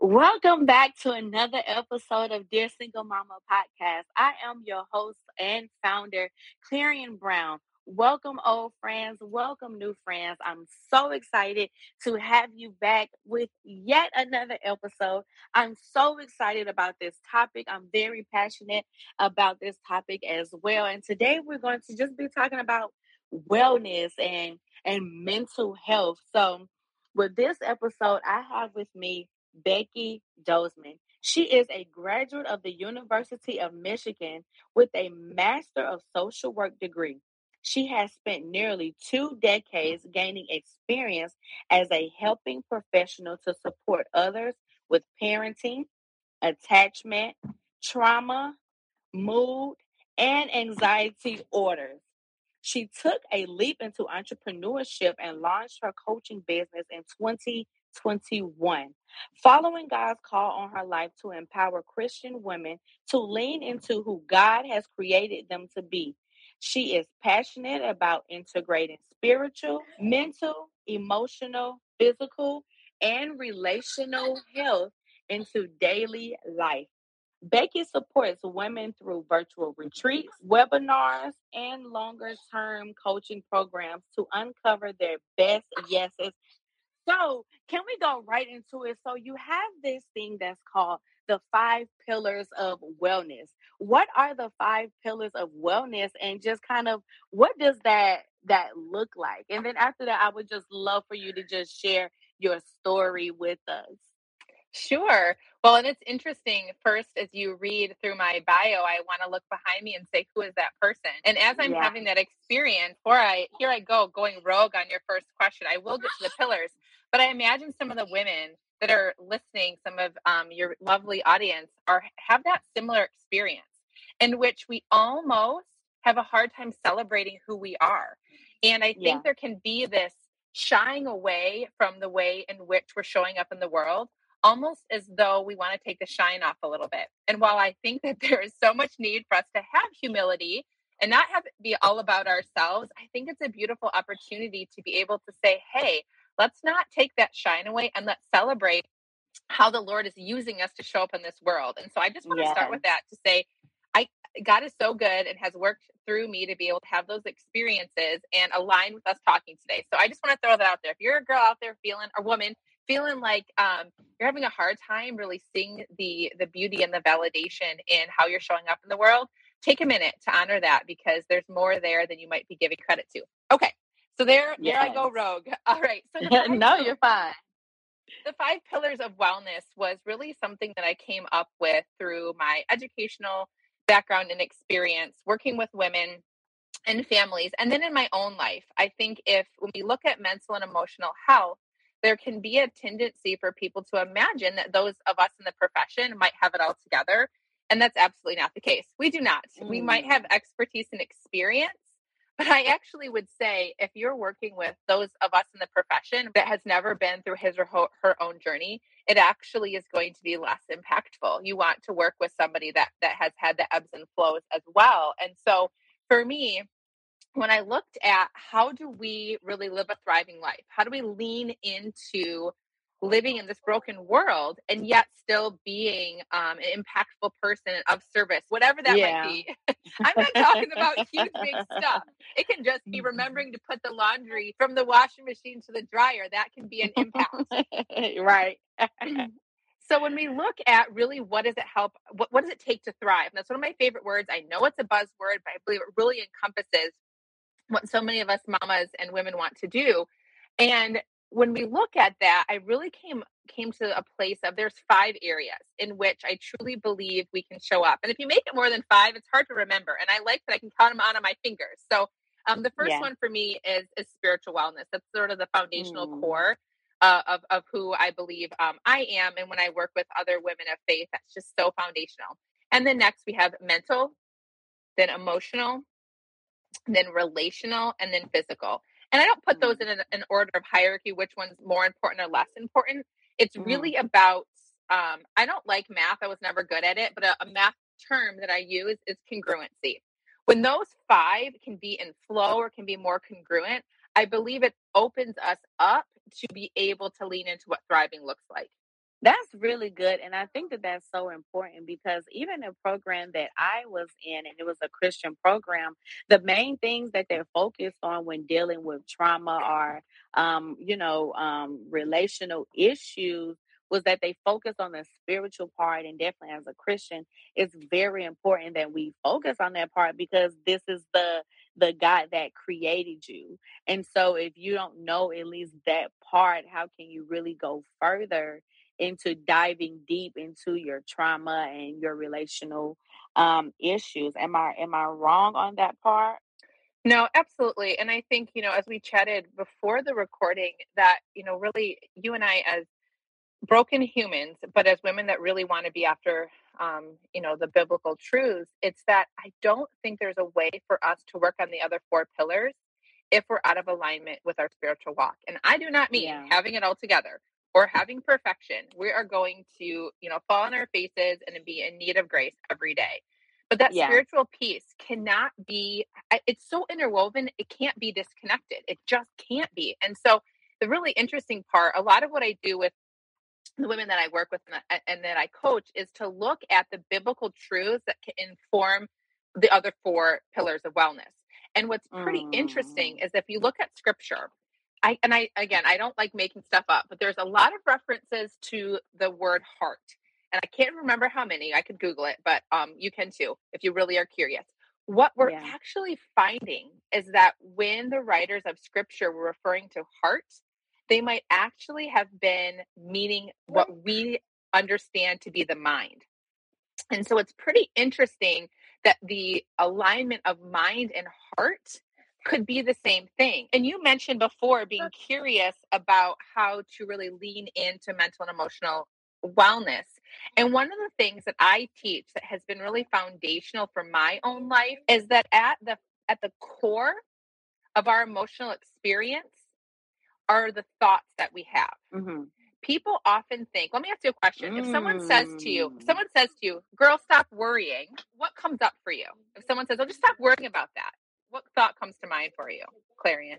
Welcome back to another episode of Dear Single Mama Podcast. I am your host and founder, Clarion Brown. Welcome, old friends. Welcome, new friends. I'm so excited to have you back with yet another episode. I'm so excited about this topic. I'm very passionate about this topic as well. And today we're going to just be talking about wellness and and mental health. So, with this episode, I have with me Becky Dozeman. She is a graduate of the University of Michigan with a Master of Social Work degree. She has spent nearly two decades gaining experience as a helping professional to support others with parenting, attachment, trauma, mood, and anxiety orders. She took a leap into entrepreneurship and launched her coaching business in 2021. Following God's call on her life to empower Christian women to lean into who God has created them to be. She is passionate about integrating spiritual, mental, emotional, physical, and relational health into daily life. Becky supports women through virtual retreats, webinars, and longer term coaching programs to uncover their best yeses. So, can we go right into it? So, you have this thing that's called the five pillars of wellness. What are the five pillars of wellness and just kind of what does that that look like? And then after that I would just love for you to just share your story with us. Sure. Well, and it's interesting. First, as you read through my bio, I want to look behind me and say, who is that person? And as I'm yeah. having that experience, or I here I go going rogue on your first question. I will get to the pillars, but I imagine some of the women that are listening, some of um, your lovely audience, are have that similar experience in which we almost have a hard time celebrating who we are. And I think yeah. there can be this shying away from the way in which we're showing up in the world, almost as though we want to take the shine off a little bit. And while I think that there is so much need for us to have humility and not have it be all about ourselves, I think it's a beautiful opportunity to be able to say, hey, let's not take that shine away and let's celebrate how the Lord is using us to show up in this world. And so I just want yes. to start with that to say, I God is so good and has worked through me to be able to have those experiences and align with us talking today. So I just want to throw that out there. If you're a girl out there feeling a woman feeling like um, you're having a hard time really seeing the the beauty and the validation in how you're showing up in the world, take a minute to honor that because there's more there than you might be giving credit to. Okay, so there, yes. there I go rogue. All right. So no, you're fine. The five pillars of wellness was really something that I came up with through my educational background and experience working with women and families, and then in my own life. I think if when we look at mental and emotional health, there can be a tendency for people to imagine that those of us in the profession might have it all together. And that's absolutely not the case. We do not. Mm. We might have mm. expertise and experience, but I actually would say if you're working with those of us in the profession that has never been through his or her own journey, it actually is going to be less impactful. You want to work with somebody that that has had the ebbs and flows as well. And so for me, when I looked at how do we really live a thriving life? How do we lean into living in this broken world and yet still being um, an impactful person of service, whatever that yeah. might be. I'm not talking about huge, big stuff. It can just be mm-hmm. remembering to put the laundry from the washing machine to the dryer. That can be an impact. right. so when we look at really what does it help, what, what does it take to thrive? And that's one of my favorite words. I know it's a buzzword, but I believe it really encompasses what so many of us mamas and women want to do. And when we look at that, I really came came to a place of there's five areas in which I truly believe we can show up. And if you make it more than five, it's hard to remember. And I like that I can count them out on my fingers. So um, the first yeah. one for me is is spiritual wellness. That's sort of the foundational mm. core uh, of of who I believe um, I am. And when I work with other women of faith, that's just so foundational. And then next we have mental, then emotional, then relational, and then physical. And I don't put those mm. in an, an order of hierarchy, which one's more important or less important. It's mm-hmm. really about, um, I don't like math. I was never good at it, but a, a math term that I use is congruency, When those five can be in flow or can be more congruent, I believe it opens us up to be able to lean into what thriving looks like. That's really good. And I think that that's so important because even a program that I was in, and it was a Christian program, the main things that they're focused on when dealing with trauma are, um, you know, um, relational issues was that they focus on the spiritual part. And definitely as a Christian, it's very important that we focus on that part because this is the the God that created you. And so if you don't know at least that part, how can you really go further into diving deep into your trauma and your relational um, issues. Am I am I wrong on that part? No, absolutely. And I think, you know, as we chatted before the recording, that, you know, really you and I as broken humans, but as women that really want to be after, um, you know, the biblical truths, it's that I don't think there's a way for us to work on the other four pillars if we're out of alignment with our spiritual walk. And I do not mean yeah. having it all together or having perfection, we are going to, you know, fall on our faces and be in need of grace every day. But that yeah. spiritual piece cannot be, it's so interwoven, it can't be disconnected. It just can't be. And so, the really interesting part, a lot of what I do with the women that I work with and, and that I coach is to look at the biblical truths that can inform the other four pillars of wellness. And what's pretty mm. interesting is if you look at scripture, I and I again I don't like making stuff up, but there's a lot of references to the word heart. And I can't remember how many. I could Google it, but um you can too if you really are curious. What we're yeah. actually finding is that when the writers of scripture were referring to heart, they might actually have been meaning what we understand to be the mind. And so it's pretty interesting that the alignment of mind and heart could be the same thing. And you mentioned before being curious about how to really lean into mental and emotional wellness. And one of the things that I teach that has been really foundational for my own life is that at the at the core of our emotional experience are the thoughts that we have. Mm-hmm. People often think, let me ask you a question. Mm. If someone says to you, if someone says to you, girl, stop worrying, what comes up for you? If someone says, oh, just stop worrying about that, what thought comes to mind for you, Clarion?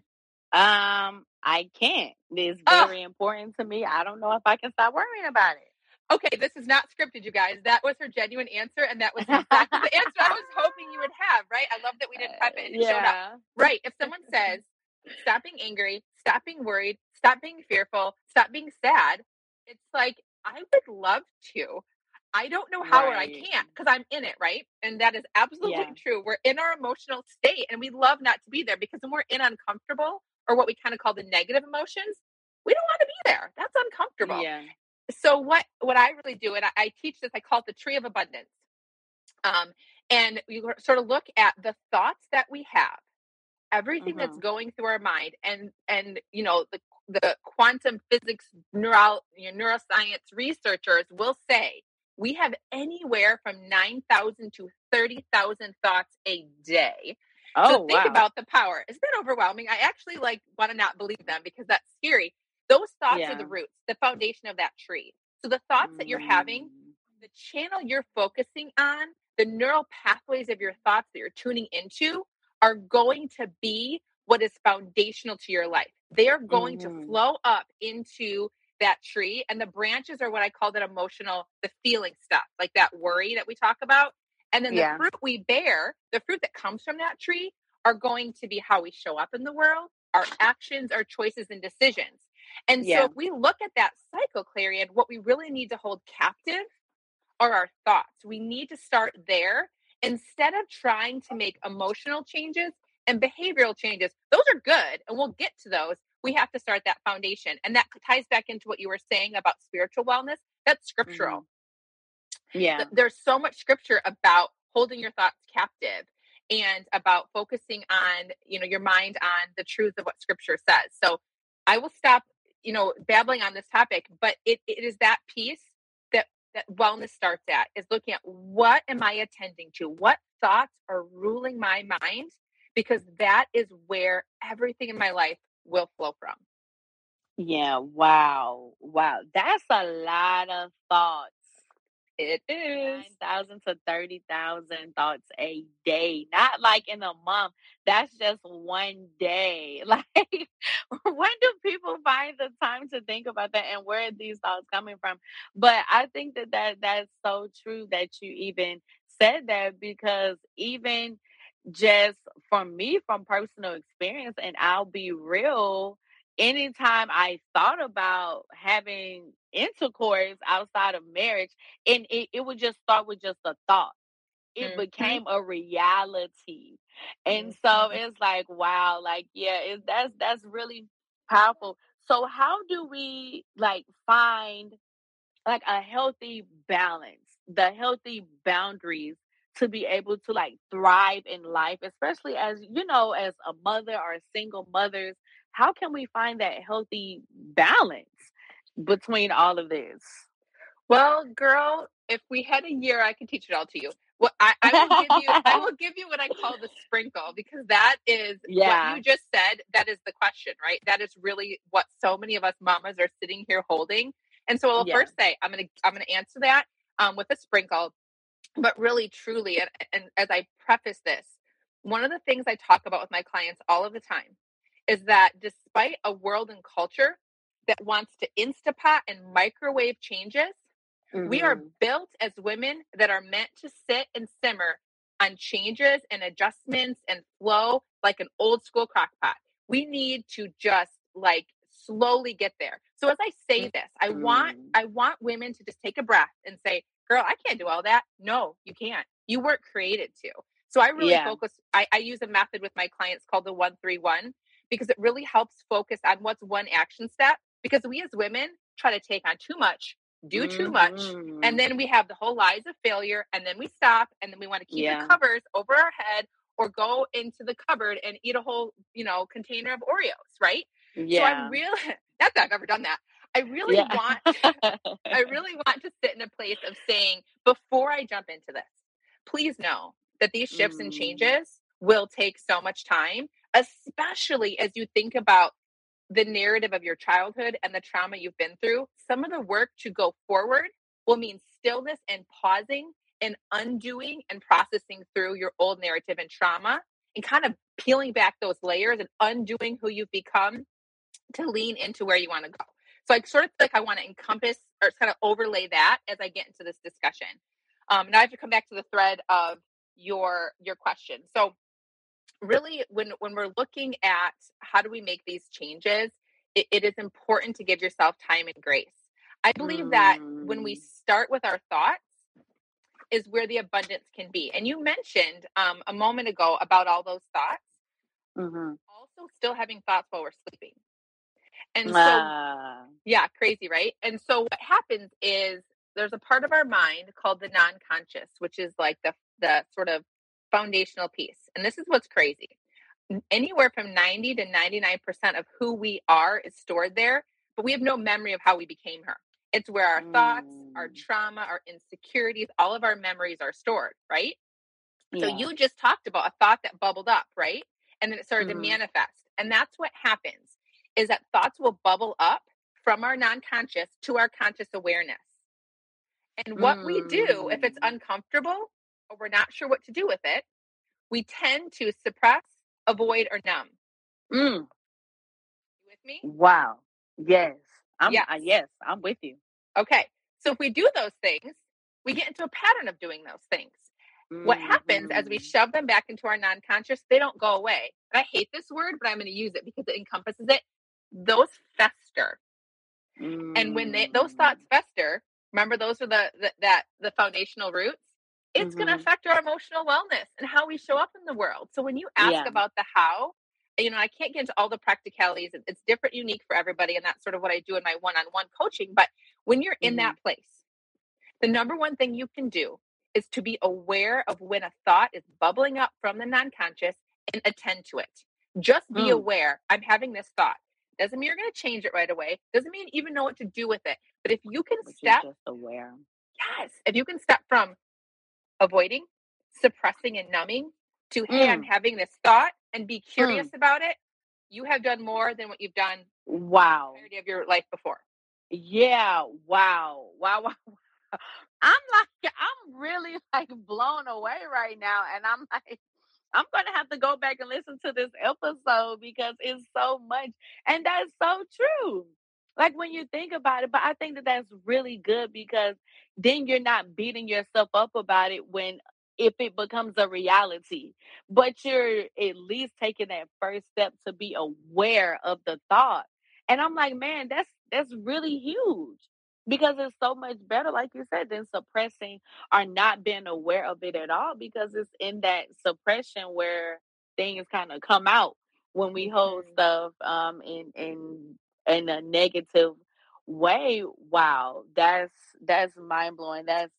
Um, I can't. It's very oh. important to me. I don't know if I can stop worrying about it. Okay, this is not scripted, you guys. That was her genuine answer, and that was exactly the answer I was hoping you would have. Right? I love that we didn't prep it and yeah. showed up. Right? If someone says, "Stop being angry, stop being worried, stop being fearful, stop being sad," it's like I would love to. I don't know how right. or I can't because I'm in it, right? And that is absolutely yeah. true. We're in our emotional state and we love not to be there because when we're in uncomfortable or what we kind of call the negative emotions, we don't want to be there. That's uncomfortable. Yeah. So what what I really do, and I, I teach this, I call it the tree of abundance. Um, and you sort of look at the thoughts that we have, everything mm-hmm. that's going through our mind, and and you know the the quantum physics neuro, you know, neuroscience researchers will say we have anywhere from 9,000 to 30,000 thoughts a day. Oh, so think wow. about the power. Isn't that overwhelming? I actually like want to not believe them because that's scary. Those thoughts yeah. are the roots, the foundation of that tree. So the thoughts mm. that you're having, mm. the channel you're focusing on, the neural pathways of your thoughts that you're tuning into are going to be what is foundational to your life. They are going mm-hmm. to flow up into that tree and the branches are what I call that emotional, the feeling stuff, like that worry that we talk about. And then the yeah. fruit we bear, the fruit that comes from that tree are going to be how we show up in the world, our actions, our choices and decisions. And yeah. so if we look at that cycle, Clarion, what we really need to hold captive are our thoughts. We need to start there instead of trying to make emotional changes and behavioral changes. Those are good, and we'll get to those we have to start that foundation. And that ties back into what you were saying about spiritual wellness. That's scriptural. Mm-hmm. Yeah. There's so much scripture about holding your thoughts captive and about focusing on, you know, your mind on the truth of what scripture says. So I will stop, you know, babbling on this topic, but it, it is that piece that that wellness starts at is looking at what am I attending to? What thoughts are ruling my mind? Because that is where everything in my life will flow from. Yeah, wow. Wow. That's a lot of thoughts. It is. 9,000 to 30,000 thoughts a day. Not like in a month. That's just one day. Like, when do people find the time to think about that and where are these thoughts coming from? But I think that, that that's so true that you even said that because even just from me, from personal experience, and I'll be real, anytime I thought about having intercourse outside of marriage, and it, it would just start with just a thought. It mm-hmm. became a reality. And mm-hmm. so it's like, wow, like, yeah, it, that's that's really powerful. So how do we like find like a healthy balance, the healthy boundaries to be able to like thrive in life, especially as you know, as a mother or single mothers, how can we find that healthy balance between all of this? Well, girl, if we had a year, I could teach it all to you. Well, I, I will give you I will give you what I call the sprinkle because that is yeah. what you just said. That is the question, right? That is really what so many of us mamas are sitting here holding. And so I'll yeah. first say I'm gonna I'm gonna answer that um, with a sprinkle but really truly and, and as i preface this one of the things i talk about with my clients all of the time is that despite a world and culture that wants to instapot and microwave changes mm-hmm. we are mm-hmm. built as women that are meant to sit and simmer on changes and adjustments and flow like an old school crock pot we need to just like slowly get there so as i say this i want mm. i want women to just take a breath and say girl, I can't do all that. No, you can't. You weren't created to. So I really yeah. focus, I, I use a method with my clients called the 131 because it really helps focus on what's one action step. Because we as women try to take on too much, do too mm-hmm. much, and mm-hmm. then we have the whole lies of failure, and then we stop, and then we want to keep yeah. the covers over our head or go into the cupboard and eat a whole, you know, container of Oreos, right? Yeah. So I'm really, not that I've ever done that, I really yeah. want I really want to sit in a place of saying before I jump into this, please know that these shifts mm. and changes will take so much time, especially as you think about the narrative of your childhood and the trauma you've been through. Some of the work to go forward will mean stillness and pausing and undoing and processing through your old narrative and trauma and kind of peeling back those layers and undoing who you've become to lean into where you want to go. So I sort of like I want to encompass or kind of overlay that as I get into this discussion. Um, now I have to come back to the thread of your your question. So really, when when we're looking at how do we make these changes, it, it is important to give yourself time and grace. I believe that when we mm. start with our thoughts is where the abundance can be. And you mentioned um, a moment ago about all those thoughts. Mm-hmm. Also, still having thoughts while we're sleeping. And so, uh. yeah, crazy, right? And so, what happens is there's a part of our mind called the non-conscious, which is like the the sort of foundational piece. And this is what's crazy. Anywhere from 90 to 99% of who we are is stored there, but we have no memory of how we became her. It's where our mm. thoughts, our mm. trauma, our insecurities, all of our memories are stored, right? Yeah. So you just talked about a thought that bubbled up, right? And then it started mm. to manifest. And that's what happens is that thoughts will bubble up from our non-conscious to our conscious awareness. And what mm. we do if it's mm. uncomfortable or we're not sure what to do with it, we tend to suppress, avoid, or numb. Mm. with me? Wow. Yes. I'm yes. Uh, yes, I'm with you. Okay. So if we do those things, we get into a pattern of doing those things. Mm-hmm. What happens as we mm-hmm. shove them back into our non conscious, they don't go away. And I hate this word, but I'm going to use it because it encompasses it those fester. Mm. And when they those thoughts mm. fester, remember those are the, the that the foundational roots. It's mm-hmm. going to affect our emotional wellness and how we show up in the world. So when you ask yeah. about the how, you know, I can't get into all the practicalities. It's different, unique for everybody, and that's sort of what I do in my one-on-one coaching. But when you're in mm-hmm. that place, the number one thing you can do is to be aware of when a thought is bubbling up from the non-conscious and attend to it. Just be mm. aware. I'm having this thought. Doesn't mean you're going to change it right away. Doesn't mean you even know what to do with it. But if you can but step aware. Yes. If you can step from avoiding, suppressing, and numbing to, hey, mm. I'm having this thought and be curious mm. about it, you have done more than what you've done wow of your life before. Yeah. Wow. Wow. Wow. I'm like, I'm really like blown away right now. And I'm like, I'm going to have to go back and listen to this episode because it's so much. And that's so true. Like when you think about it, but I think that that's really good because then you're not beating yourself up about it when if it becomes a reality, but you're at least taking that first step to be aware of the thought. And I'm like, man, that's that's really huge because it's so much better, like you said, than suppressing or not being aware of it at all because it's in that suppression where things kind of come out when we hold mm-hmm. stuff um in in in a negative way. Wow, that's that's mind blowing. That's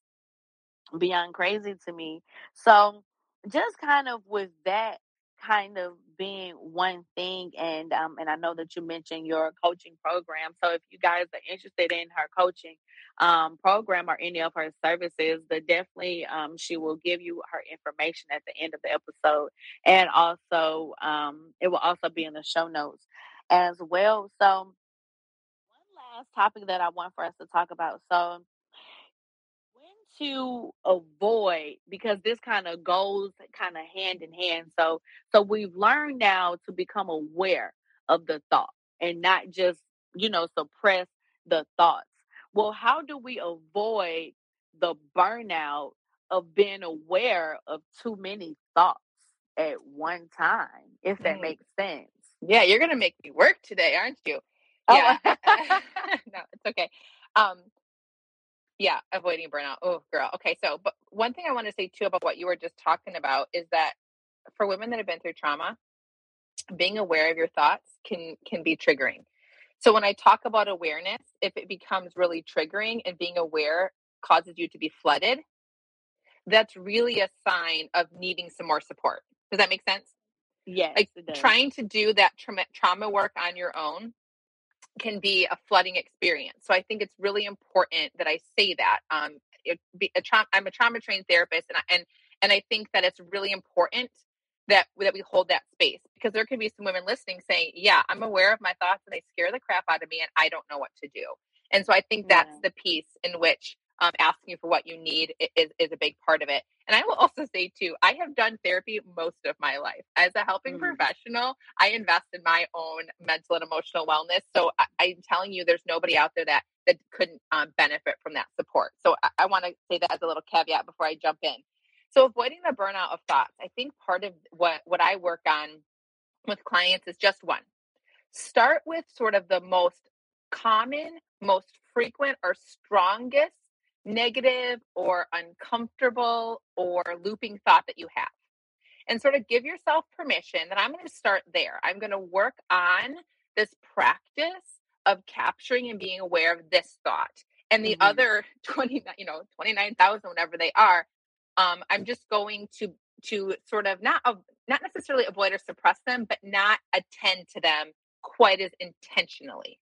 beyond crazy to me. So just kind of with that kind of being one thing and um and I know that you mentioned your coaching program. So if you guys are interested in her coaching um program or any of her services, then definitely um she will give you her information at the end of the episode. And also um it will also be in the show notes as well. So one last topic that I want for us to talk about. So to avoid because this kind of goes kind of hand in hand so so we've learned now to become aware of the thought and not just you know suppress the thoughts well how do we avoid the burnout of being aware of too many thoughts at one time if that mm. makes sense yeah you're gonna make me work today aren't you oh. yeah oh. no it's okay um yeah, avoiding burnout. Oh, girl. Okay, so but one thing I want to say too about what you were just talking about is that for women that have been through trauma, being aware of your thoughts can can be triggering. So when I talk about awareness, if it becomes really triggering and being aware causes you to be flooded, that's really a sign of needing some more support. Does that make sense? Yes. Like trying to do that tra- trauma work on your own can be a flooding experience. So I think it's really important that I say that. Um, it be a tra- I'm a trauma trained therapist, and I, and and I think that it's really important that that we hold that space because there could be some women listening saying, "Yeah, I'm aware of my thoughts, and they scare the crap out of me, and I don't know what to do." And so I think that's yeah. the piece in which um, asking for what you need is, is a big part of it. And I will also say too, I have done therapy most of my life. As a helping mm. professional, I invest in my own mental and emotional wellness. So I, am telling you, there's nobody out there that that couldn't um, benefit from that support. So I, I want to say that as a little caveat before I jump in. So avoiding the burnout of thoughts, I think part of what what I work on with clients is just one. Start with sort of the most common, most frequent, or strongest negative or uncomfortable or looping thought that you have. And sort of give yourself permission that I'm going to start there. I'm going to work on this practice of capturing and being aware of this thought. And the mm-hmm. other 20, you know, 29,000, whatever they are, um, I'm just going to to sort of not not necessarily avoid or suppress them, but not attend to them quite as intentionally.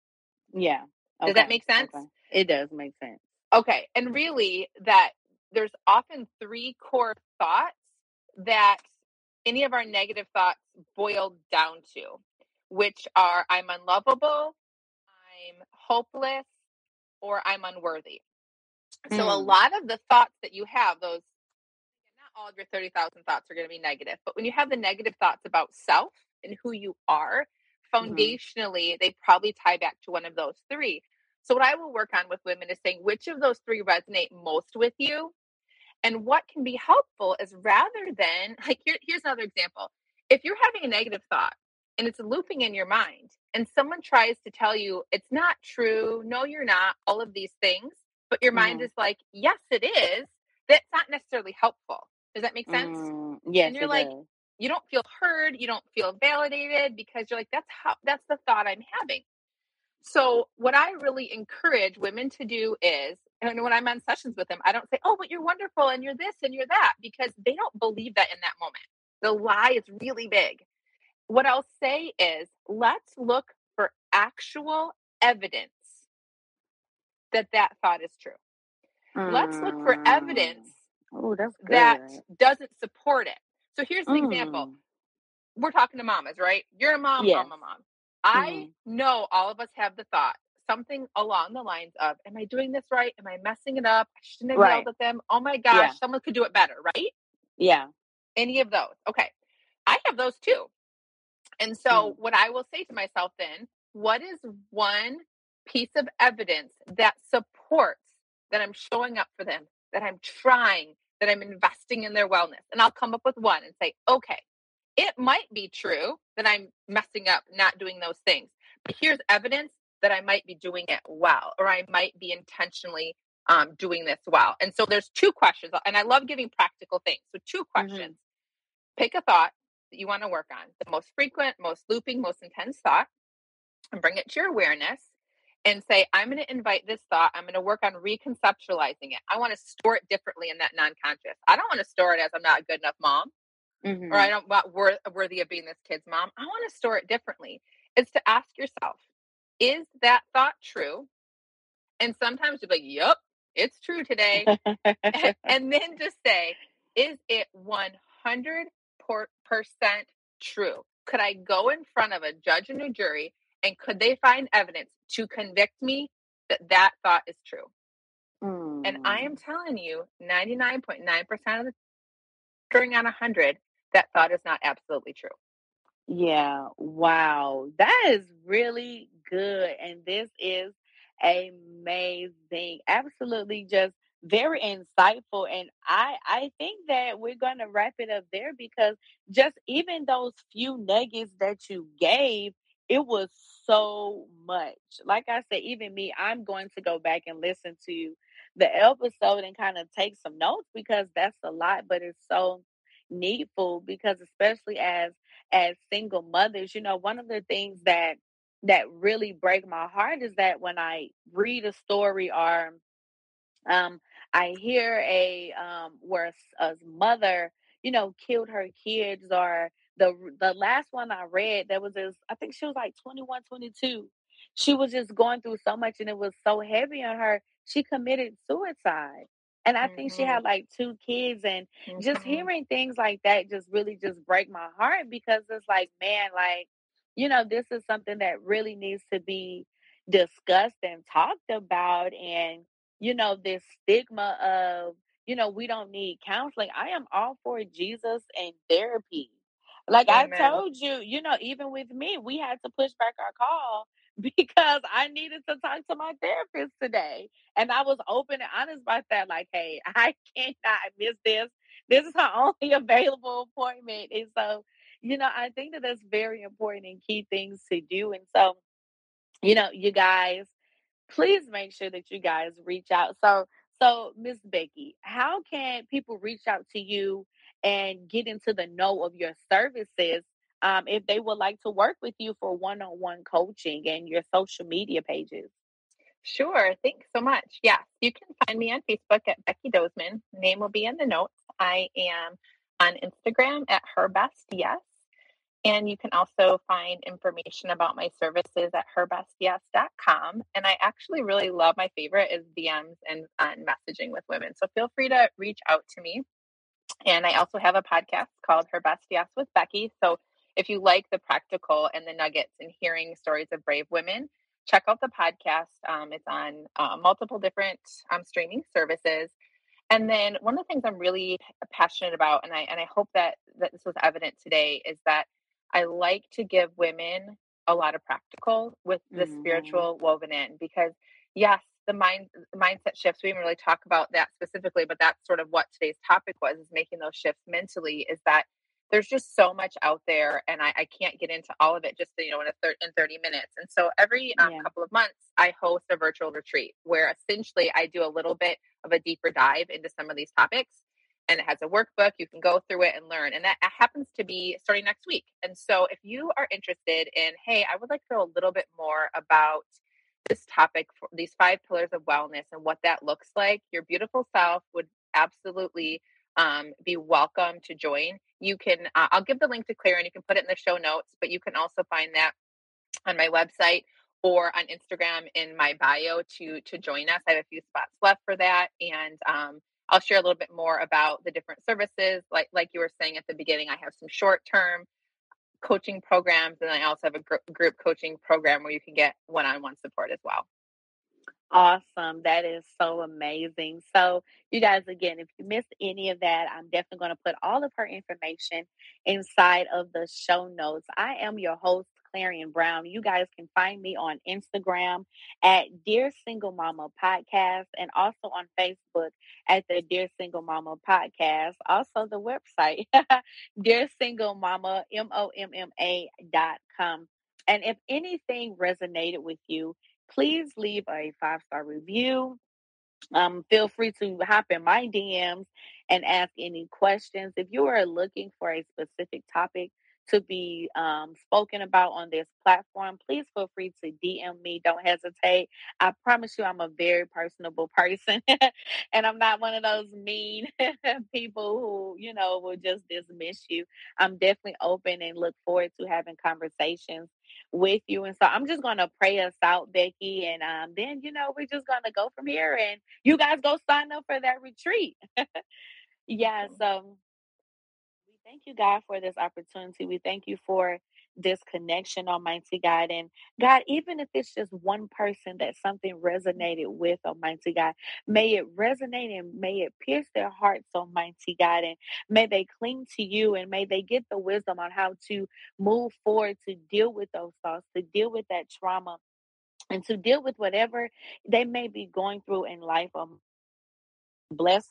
Yeah. Okay. Does that make sense? Okay. It does make sense. Okay. And really, that there's often three core thoughts that any of our negative thoughts boil down to, which are I'm unlovable, I'm hopeless, or I'm unworthy. Mm. So a hmm. lot of the thoughts that you have, those not all of your 30,000 thoughts are going to be negative, but when you have the negative thoughts about self and who you are, mm-hmm. foundationally, mm-hmm. they probably tie back to one of those three. So, what I will work on with women is saying which of those three resonate most with you. And what can be helpful is rather than, like, here, here's another example. If you're having a negative thought and it's looping in your mind, and someone tries to tell you it's not true, no, you're not, all of these things, but your mind mm. is like, yes, it is, that's not necessarily helpful. Does that make sense? Mm, yes. And you're like, does. you don't feel heard, you don't feel validated because you're like, that's how, that's the thought I'm having. So, what I really encourage women to do is, and when I'm on sessions with them, I don't say, oh, but you're wonderful and you're this and you're that, because they don't believe that in that moment. The lie is really big. What I'll say is, let's look for actual evidence that that thought is true. Mm. Let's look for evidence oh, that doesn't support it. So, here's an mm. example. We're talking to mamas, right? You're a mom, yes. Mom. I mm-hmm. know all of us have the thought something along the lines of, Am I doing this right? Am I messing it up? I shouldn't have right. yelled at them. Oh my gosh, yeah. someone could do it better, right? Yeah. Any of those. Okay. I have those too. And so, mm. what I will say to myself then, what is one piece of evidence that supports that I'm showing up for them, that I'm trying, that I'm investing in their wellness? And I'll come up with one and say, okay, it might be true that I'm messing up, not doing those things. But here's evidence that I might be doing it well, or I might be intentionally um, doing this well. And so there's two questions, and I love giving practical things. So, two mm-hmm. questions. Mm-hmm. Pick a thought that you want to work on the most frequent, most looping, most intense thought, and bring it to your awareness and say, I'm going to invite this thought. I'm going to work on reconceptualizing it. I want to store it differently in that non conscious. I don't want to store it as I'm not a good enough mom mm-hmm. or I don't want worth, worthy of being this kid's mom. I want to store it differently. It's to ask yourself, is that thought true? And sometimes you're like, yep, it's true today. and then just say, is it 100% true? Could I go in front of a judge and a jury and could they find evidence to convict me that that thought is true? Mm. And I am mm. telling you, 99.9% of the during on 100, that thought is not absolutely true. Yeah. Wow. That is really good. And this is amazing. Absolutely just very insightful. And I I think that we're gonna wrap it up there because just even those few nuggets that you gave, it was so much. Like I said, even me, I'm going to go back and listen to the episode and kind of take some notes because that's a lot, but it's so needful because especially as as single mothers, you know, one of the things that that really break my heart is that when I read a story or um I hear a um where a, a mother, you know, killed her kids or the the last one I read that was just I think she was like 21, 22. She was just going through so much and it was so heavy on her. She committed suicide. And I mm-hmm. think she had mm-hmm. like two kids and mm-hmm. just hearing things like that just really just break my heart because it's like, man, like, you know, this is something that really needs to be discussed and talked about. And, you know, this stigma of, you know, we don't need counseling. I am all for Jesus and therapy. Like Amen. I told you, you know, even with me, we had to push back our call because I needed to talk to my therapist today. And I was open and honest about that. Like, hey, I cannot miss this. This is her only available appointment. And so, you know, I think that that's very important and key things to do. And so, you know, you guys, please make sure that you guys reach out. So, so Miss Becky, how can people reach out to you and get into the know of your services um, if they would like to work with you for one-on-one coaching and your social media pages. Sure. Thanks so much. Yeah, you can find me on Facebook at Becky Dozeman. Name will be in the notes. I am on Instagram at her best yes. And you can also find information about my services at herbestyes.com. And I actually really love my favorite is DMs and, and messaging with women. So feel free to reach out to me. And I also have a podcast called Her Best Yes with Becky. So if you like the practical and the nuggets and hearing stories of brave women, check out the podcast. Um, it's on uh, multiple different um, streaming services. And then one of the things I'm really passionate about, and I and I hope that that this was evident today, is that I like to give women a lot of practical with the mm-hmm. spiritual woven in because yes, the mind mindset shifts. We didn't really talk about that specifically, but that's sort of what today's topic was: is making those shifts mentally. Is that there's just so much out there and I, I, can't get into all of it just you know in a thir- in 30 minutes and so every um, yeah. couple of months i host a virtual retreat where essentially i do a little bit of a deeper dive into some of these topics and it has a workbook you can go through it and learn and that happens to be starting next week and so if you are interested in hey i would like to know a little bit more about this topic for these five pillars of wellness and what that looks like your beautiful self would absolutely um, be welcome to join. You can, uh, I'll give the link to Clarion you can put it in the show notes, but you can also find that on my website or on Instagram in my bio to to join us. I have a few spots left for that, and um, I'll share a little bit more about the different services. Like like you were saying at the beginning, I have some short term coaching programs, and I also have a gr- group coaching program where you can get one on one support as well. Awesome. That is so amazing. So, you guys, again, if you missed any of that, I'm definitely going to put all of her information inside of the show notes. I am your host, Clarion Brown. You guys can find me on Instagram at Dear Single Mama Podcast and also on Facebook at the Dear Single Mama Podcast. Also the website, Dear Single Mama, M O M M A dot com. And if anything resonated with you, please leave a five star review. Um, feel free to hop in my DMs and ask any questions. If you are looking for a specific topic to be um, spoken about on this platform, please feel free to DM me. Don't hesitate. I promise you, I'm a very personable person, and I'm not one of those mean people who, you know, will just dismiss you. I'm definitely open and look forward to having conversations with you. And so I'm just going to pray us out, Becky, and um, then, you know, we're just going to go from here, and you guys go sign up for that retreat. yeah. So we thank you, God, for this opportunity. We thank you for this connection, Almighty God. And God, even if it's just one person that something resonated with, Almighty God, may it resonate and may it pierce their hearts, Almighty God. And may they cling to you and may they get the wisdom on how to move forward to deal with those thoughts, to deal with that trauma. And to deal with whatever they may be going through in life, um, bless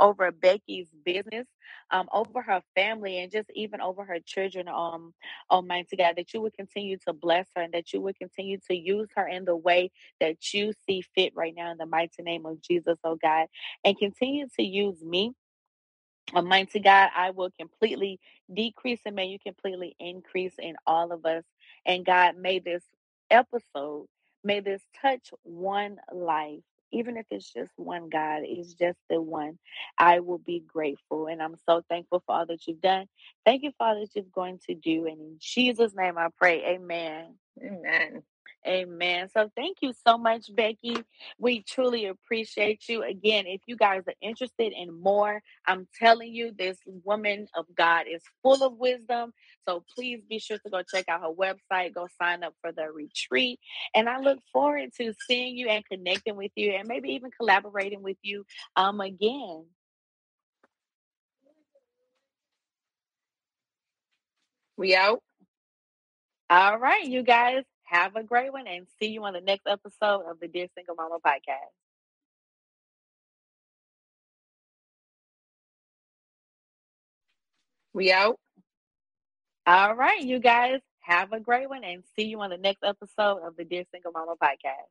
over Becky's business, um, over her family, and just even over her children. Um, Almighty God, that you would continue to bless her and that you would continue to use her in the way that you see fit right now in the mighty name of Jesus, oh God, and continue to use me. Almighty God, I will completely decrease and may you completely increase in all of us. And God, may this episode, may this touch one life even if it's just one God, it's just the one, I will be grateful. And I'm so thankful for all that you've done. Thank you all that you're going to do. And in Jesus' name I pray. Amen. Amen. Amen. So thank you so much, Becky. We truly appreciate you. Again, if you guys are interested in more, I'm telling you, this woman of God is full of wisdom. So please be sure to go check out her website, go sign up for the retreat. And I look forward to seeing you and connecting with you and maybe even collaborating with you um again. We out. All right, you guys. Have a great one and see you on the next episode of the Dear Single Mama podcast. We out. All right, you guys. Have a great one and see you on the next episode of the Dear Single Mama podcast.